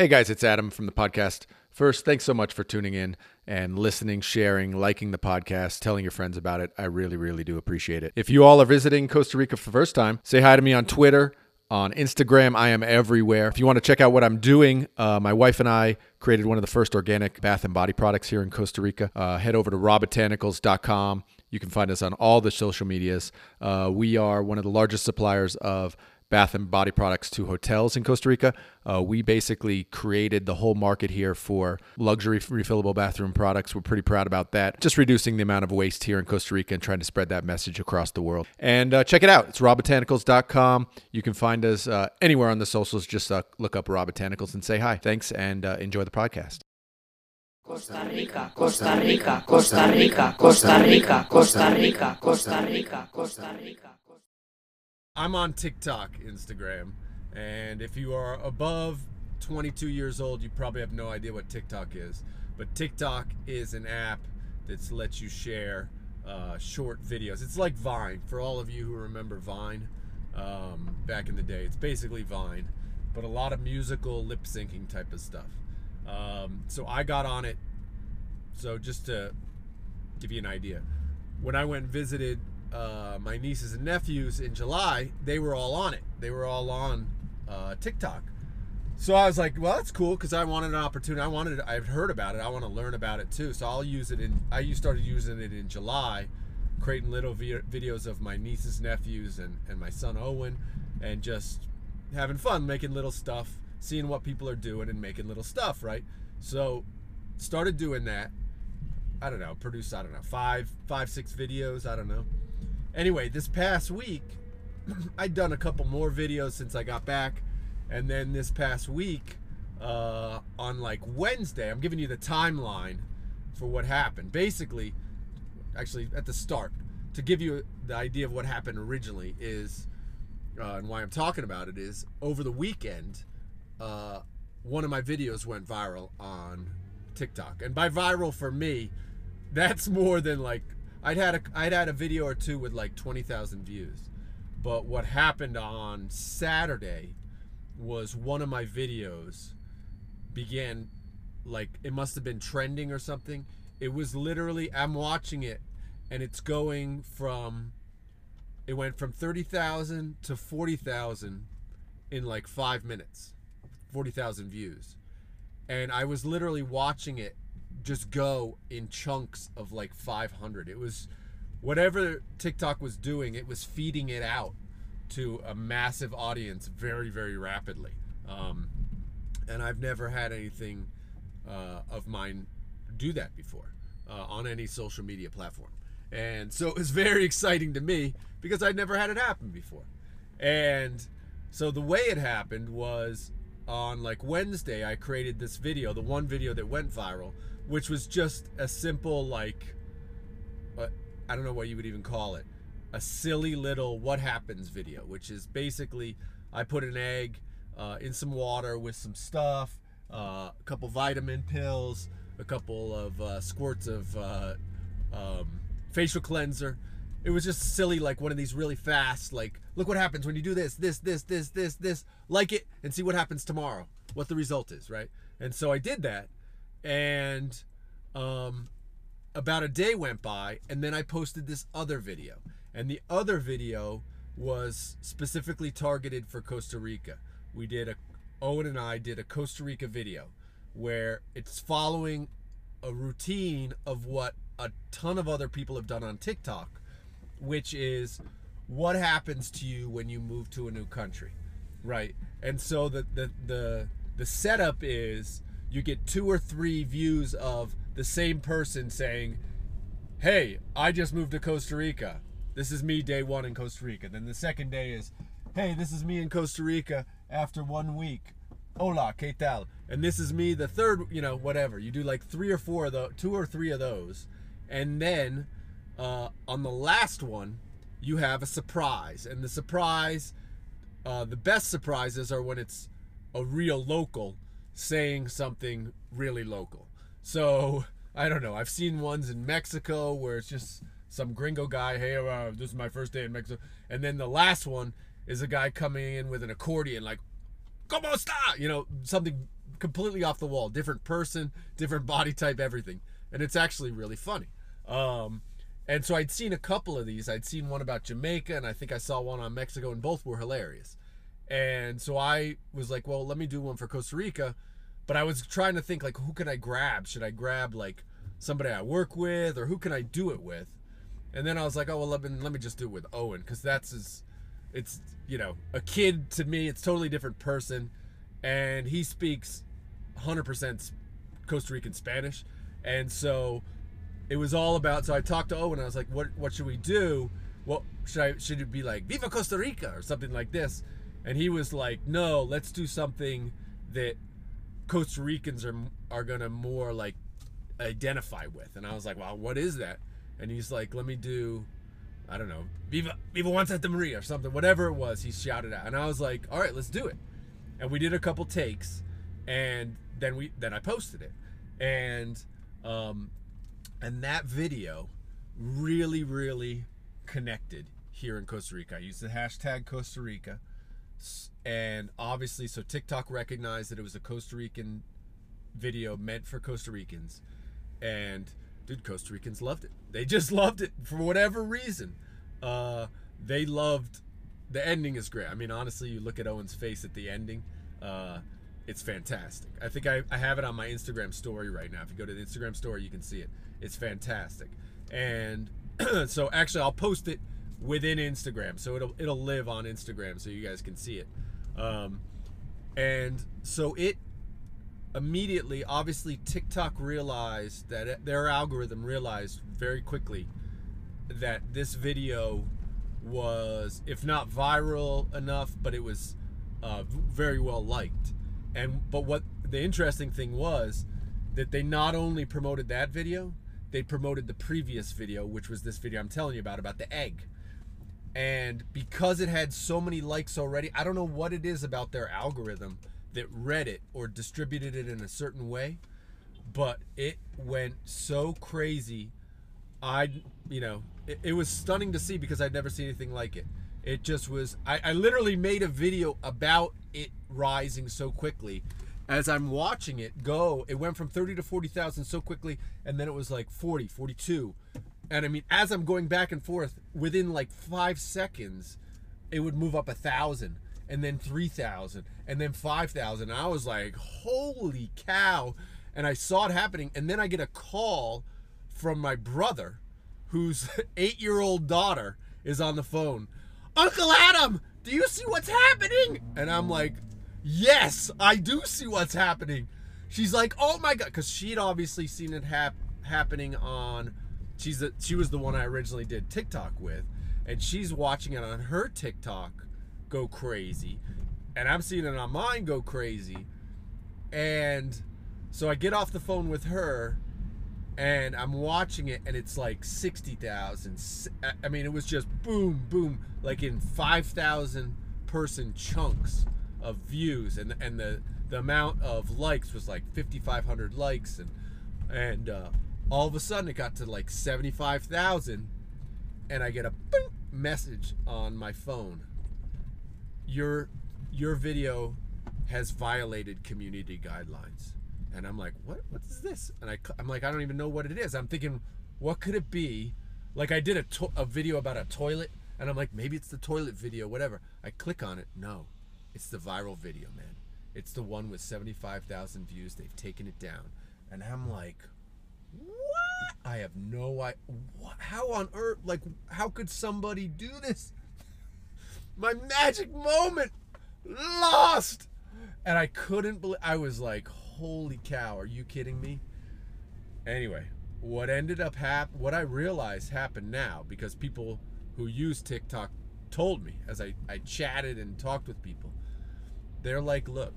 Hey guys, it's Adam from the podcast. First, thanks so much for tuning in and listening, sharing, liking the podcast, telling your friends about it. I really, really do appreciate it. If you all are visiting Costa Rica for the first time, say hi to me on Twitter, on Instagram. I am everywhere. If you want to check out what I'm doing, uh, my wife and I created one of the first organic bath and body products here in Costa Rica. Uh, head over to rawbotanicals.com. You can find us on all the social medias. Uh, we are one of the largest suppliers of bath and body products to hotels in Costa Rica. Uh, we basically created the whole market here for luxury refillable bathroom products. We're pretty proud about that. Just reducing the amount of waste here in Costa Rica and trying to spread that message across the world. And uh, check it out. It's rawbotanicals.com. You can find us uh, anywhere on the socials. Just uh, look up Raw Botanicals and say hi. Thanks and uh, enjoy the podcast. Costa Rica, Costa Rica, Costa Rica, Costa Rica, Costa Rica, Costa Rica, Costa Rica. I'm on TikTok, Instagram, and if you are above 22 years old, you probably have no idea what TikTok is. But TikTok is an app that lets you share uh, short videos. It's like Vine for all of you who remember Vine um, back in the day. It's basically Vine, but a lot of musical lip syncing type of stuff. Um, so I got on it. So just to give you an idea, when I went and visited uh, my nieces and nephews in July, they were all on it. They were all on uh, TikTok. So I was like, well, that's cool because I wanted an opportunity. I wanted, I've heard about it. I want to learn about it too. So I'll use it in. I started using it in July, creating little videos of my nieces, nephews, and and my son Owen, and just having fun, making little stuff, seeing what people are doing, and making little stuff. Right. So started doing that. I don't know. Produce I don't know five, five, six videos. I don't know Anyway, this past week, I'd done a couple more videos since I got back. And then this past week, uh, on like Wednesday, I'm giving you the timeline for what happened. Basically, actually, at the start, to give you the idea of what happened originally, is, uh, and why I'm talking about it, is over the weekend, uh, one of my videos went viral on TikTok. And by viral for me, that's more than like I'd had a I'd had a video or two with like 20,000 views. But what happened on Saturday was one of my videos began like it must have been trending or something. It was literally I'm watching it and it's going from it went from 30,000 to 40,000 in like 5 minutes. 40,000 views. And I was literally watching it just go in chunks of like 500. It was whatever TikTok was doing, it was feeding it out to a massive audience very, very rapidly. Um, and I've never had anything uh, of mine do that before uh, on any social media platform. And so it was very exciting to me because I'd never had it happen before. And so the way it happened was on like Wednesday, I created this video, the one video that went viral, which was just a simple like uh, I don't know what you would even call it a silly little what happens video which is basically I put an egg uh, in some water with some stuff uh, a couple vitamin pills a couple of uh, squirts of uh, um, facial cleanser. It was just silly like one of these really fast like look what happens when you do this this this this this this like it and see what happens tomorrow what the result is right? And so i did that and um, about a day went by, and then I posted this other video. And the other video was specifically targeted for Costa Rica. We did a, Owen and I did a Costa Rica video where it's following a routine of what a ton of other people have done on TikTok, which is what happens to you when you move to a new country, right? And so the the the the setup is you get two or three views of the same person saying, Hey, I just moved to Costa Rica. This is me day one in Costa Rica. Then the second day is, Hey, this is me in Costa Rica after one week. Hola, ¿qué tal? And this is me the third, you know, whatever. You do like three or four of the two or three of those. And then uh, on the last one, you have a surprise. And the surprise, uh, the best surprises are when it's a real local saying something really local. So I don't know. I've seen ones in Mexico where it's just some gringo guy. Hey, uh, this is my first day in Mexico, and then the last one is a guy coming in with an accordion, like "Cómo está?" You know, something completely off the wall, different person, different body type, everything, and it's actually really funny. Um, and so I'd seen a couple of these. I'd seen one about Jamaica, and I think I saw one on Mexico, and both were hilarious. And so I was like, well, let me do one for Costa Rica. But I was trying to think like, who can I grab? Should I grab like somebody I work with, or who can I do it with? And then I was like, oh well, let me let me just do it with Owen because that's his. It's you know a kid to me. It's totally different person, and he speaks 100% Costa Rican Spanish, and so it was all about. So I talked to Owen. I was like, what what should we do? What should I should it be like Viva Costa Rica or something like this? And he was like, no, let's do something that Costa Ricans are are gonna more like identify with. And I was like, well, what is that? And he's like, let me do, I don't know, Viva Viva Juan Santa Maria or something, whatever it was. He shouted out, and I was like, all right, let's do it. And we did a couple takes, and then we then I posted it, and um, and that video really really connected here in Costa Rica. I used the hashtag Costa Rica and obviously so TikTok recognized that it was a Costa Rican video meant for Costa Ricans and dude Costa Ricans loved it. They just loved it for whatever reason. Uh, they loved the ending is great. I mean honestly you look at Owen's face at the ending uh, it's fantastic. I think I, I have it on my Instagram story right now. If you go to the Instagram story you can see it. It's fantastic. And so actually I'll post it within Instagram, so it'll it'll live on Instagram, so you guys can see it. Um, and so it immediately, obviously, TikTok realized that it, their algorithm realized very quickly that this video was, if not viral enough, but it was uh, very well liked. And but what the interesting thing was that they not only promoted that video, they promoted the previous video, which was this video I'm telling you about about the egg and because it had so many likes already, I don't know what it is about their algorithm that read it or distributed it in a certain way, but it went so crazy. I, you know, it, it was stunning to see because I'd never seen anything like it. It just was, I, I literally made a video about it rising so quickly. As I'm watching it go, it went from 30 to 40,000 so quickly, and then it was like 40, 42, and I mean, as I'm going back and forth, within like five seconds, it would move up a thousand, and then three thousand, and then five thousand. I was like, "Holy cow!" And I saw it happening, and then I get a call from my brother, whose eight-year-old daughter is on the phone. Uncle Adam, do you see what's happening? And I'm like, "Yes, I do see what's happening." She's like, "Oh my god," because she'd obviously seen it hap- happening on she's the, she was the one I originally did TikTok with, and she's watching it on her TikTok go crazy, and I'm seeing it on mine go crazy, and so I get off the phone with her, and I'm watching it, and it's like sixty thousand. I mean, it was just boom, boom, like in five thousand person chunks of views, and and the the amount of likes was like 5,500 likes, and and uh, all of a sudden it got to like 75,000 and I get a message on my phone. Your your video has violated community guidelines. And I'm like, "What what is this?" And I I'm like, "I don't even know what it is." I'm thinking, "What could it be?" Like I did a, a video about a toilet and I'm like, "Maybe it's the toilet video, whatever." I click on it. No. It's the viral video, man. It's the one with 75,000 views. They've taken it down. And I'm like, what? I have no idea. How on earth? Like, how could somebody do this? My magic moment lost, and I couldn't believe. I was like, "Holy cow! Are you kidding me?" Anyway, what ended up hap- what I realized happened now because people who use TikTok told me as I, I chatted and talked with people. They're like, look,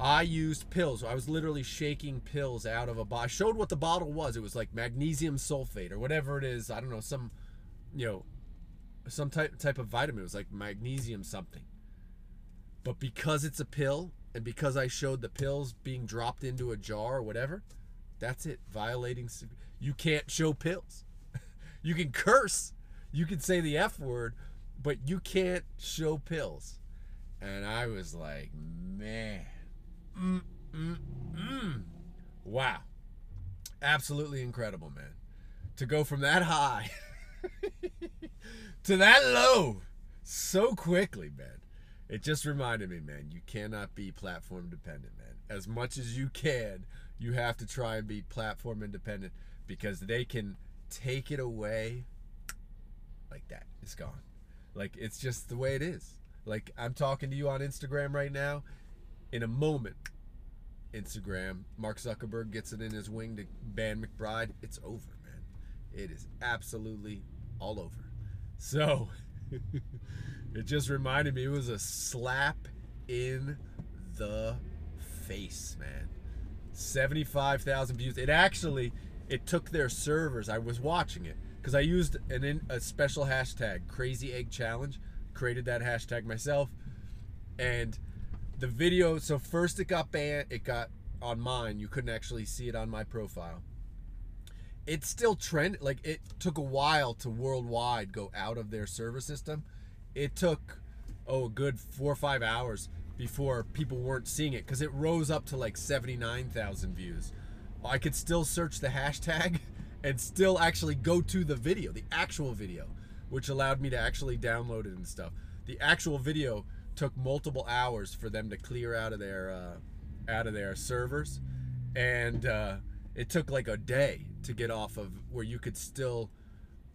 I used pills. I was literally shaking pills out of a bottle. I showed what the bottle was. It was like magnesium sulfate or whatever it is. I don't know, some, you know, some type type of vitamin. It was like magnesium something. But because it's a pill, and because I showed the pills being dropped into a jar or whatever, that's it. Violating. You can't show pills. you can curse. You can say the F word, but you can't show pills. And I was like, man mm, Wow. Absolutely incredible, man. To go from that high to that low so quickly, man. It just reminded me, man, you cannot be platform dependent, man. As much as you can, you have to try and be platform independent because they can take it away like that. It's gone. Like it's just the way it is. Like I'm talking to you on Instagram right now. In a moment, Instagram, Mark Zuckerberg gets it in his wing to ban McBride. It's over, man. It is absolutely all over. So it just reminded me it was a slap in the face, man. 75,000 views. It actually it took their servers. I was watching it because I used an in, a special hashtag, Crazy Egg Challenge. Created that hashtag myself, and the video. So first it got banned. It got on mine. You couldn't actually see it on my profile. It still trend like it took a while to worldwide go out of their server system. It took oh a good four or five hours before people weren't seeing it because it rose up to like 79,000 views. I could still search the hashtag and still actually go to the video, the actual video, which allowed me to actually download it and stuff. The actual video took multiple hours for them to clear out of their uh, out of their servers, and uh, it took like a day to get off of where you could still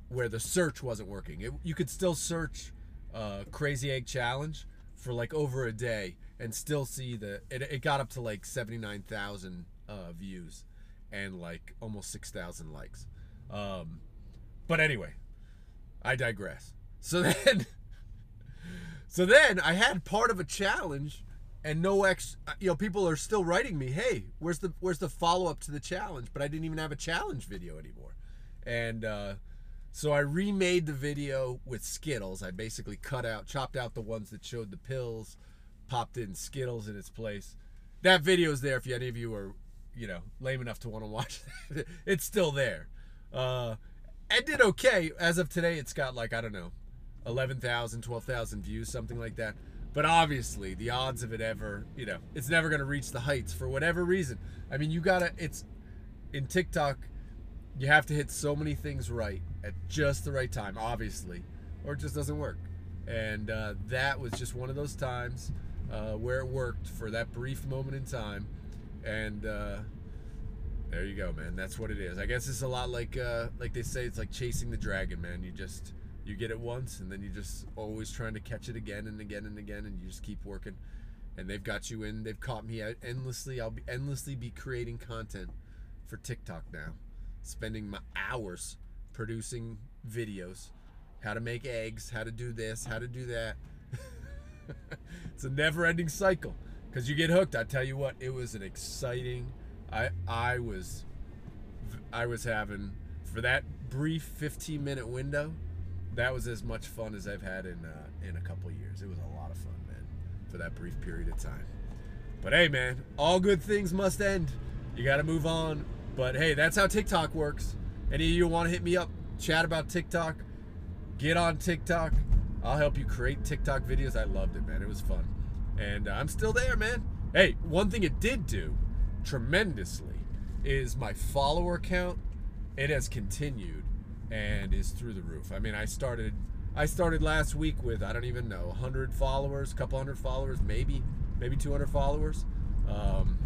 where the search wasn't working. It, you could still search uh, Crazy Egg Challenge for like over a day and still see the it, it got up to like 79,000 uh, views and like almost 6,000 likes. Um, but anyway, I digress. So then, so then I had part of a challenge, and no ex. You know, people are still writing me, "Hey, where's the where's the follow up to the challenge?" But I didn't even have a challenge video anymore, and uh, so I remade the video with Skittles. I basically cut out, chopped out the ones that showed the pills, popped in Skittles in its place. That video's there if any of you are you know, lame enough to want to watch it. it's still there. Uh, it did okay. As of today, it's got like, I don't know, 11,000, 12,000 views, something like that. But obviously, the odds of it ever, you know, it's never going to reach the heights for whatever reason. I mean, you got to, it's in TikTok, you have to hit so many things right at just the right time, obviously, or it just doesn't work. And uh, that was just one of those times uh, where it worked for that brief moment in time and uh, there you go, man. That's what it is. I guess it's a lot like uh, like they say, it's like chasing the dragon, man. You just you get it once, and then you're just always trying to catch it again and again and again, and you just keep working. And they've got you in. They've caught me out endlessly. I'll be endlessly be creating content for TikTok now, spending my hours producing videos, how to make eggs, how to do this, how to do that. it's a never-ending cycle because you get hooked. I tell you what, it was an exciting. I I was I was having for that brief 15 minute window. That was as much fun as I've had in uh, in a couple years. It was a lot of fun, man, for that brief period of time. But hey, man, all good things must end. You got to move on. But hey, that's how TikTok works. Any of you want to hit me up, chat about TikTok? Get on TikTok. I'll help you create TikTok videos. I loved it, man. It was fun. And uh, I'm still there, man. Hey, one thing it did do tremendously is my follower count. It has continued and is through the roof. I mean, I started I started last week with I don't even know 100 followers, a couple hundred followers, maybe maybe 200 followers, um,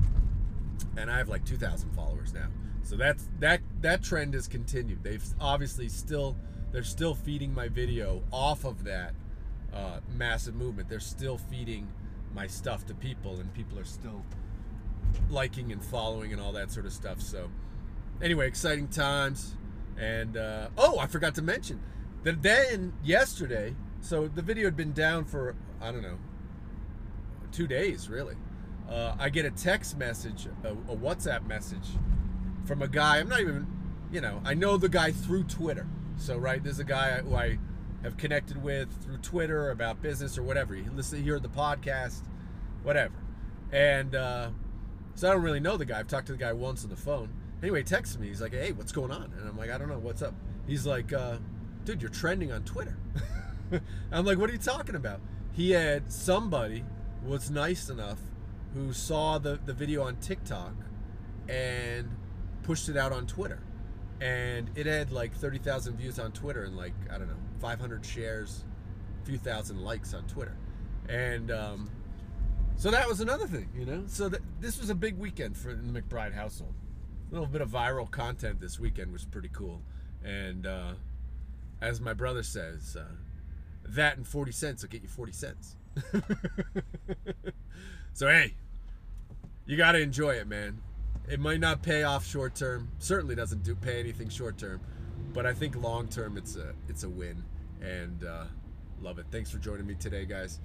and I have like 2,000 followers now. So that's that that trend has continued. They've obviously still they're still feeding my video off of that uh, massive movement. They're still feeding my stuff to people, and people are still liking and following and all that sort of stuff. So, anyway, exciting times. And uh, oh, I forgot to mention that then yesterday, so the video had been down for I don't know two days really. Uh, I get a text message, a, a WhatsApp message from a guy. I'm not even, you know, I know the guy through Twitter. So right, there's a guy who I have connected with through Twitter about business or whatever. You listen, hear the podcast, whatever. And uh, so I don't really know the guy. I've talked to the guy once on the phone. Anyway, he texts me. He's like, "Hey, what's going on?" And I'm like, "I don't know. What's up?" He's like, uh, "Dude, you're trending on Twitter." I'm like, "What are you talking about?" He had somebody was nice enough who saw the the video on TikTok and pushed it out on Twitter. And it had like 30,000 views on Twitter and like, I don't know, 500 shares, a few thousand likes on Twitter. And um, so that was another thing, you know? So th- this was a big weekend for the McBride household. A little bit of viral content this weekend was pretty cool. And uh, as my brother says, uh, that and 40 cents will get you 40 cents. so, hey, you got to enjoy it, man. It might not pay off short term. Certainly doesn't do pay anything short term, but I think long term it's a it's a win, and uh, love it. Thanks for joining me today, guys.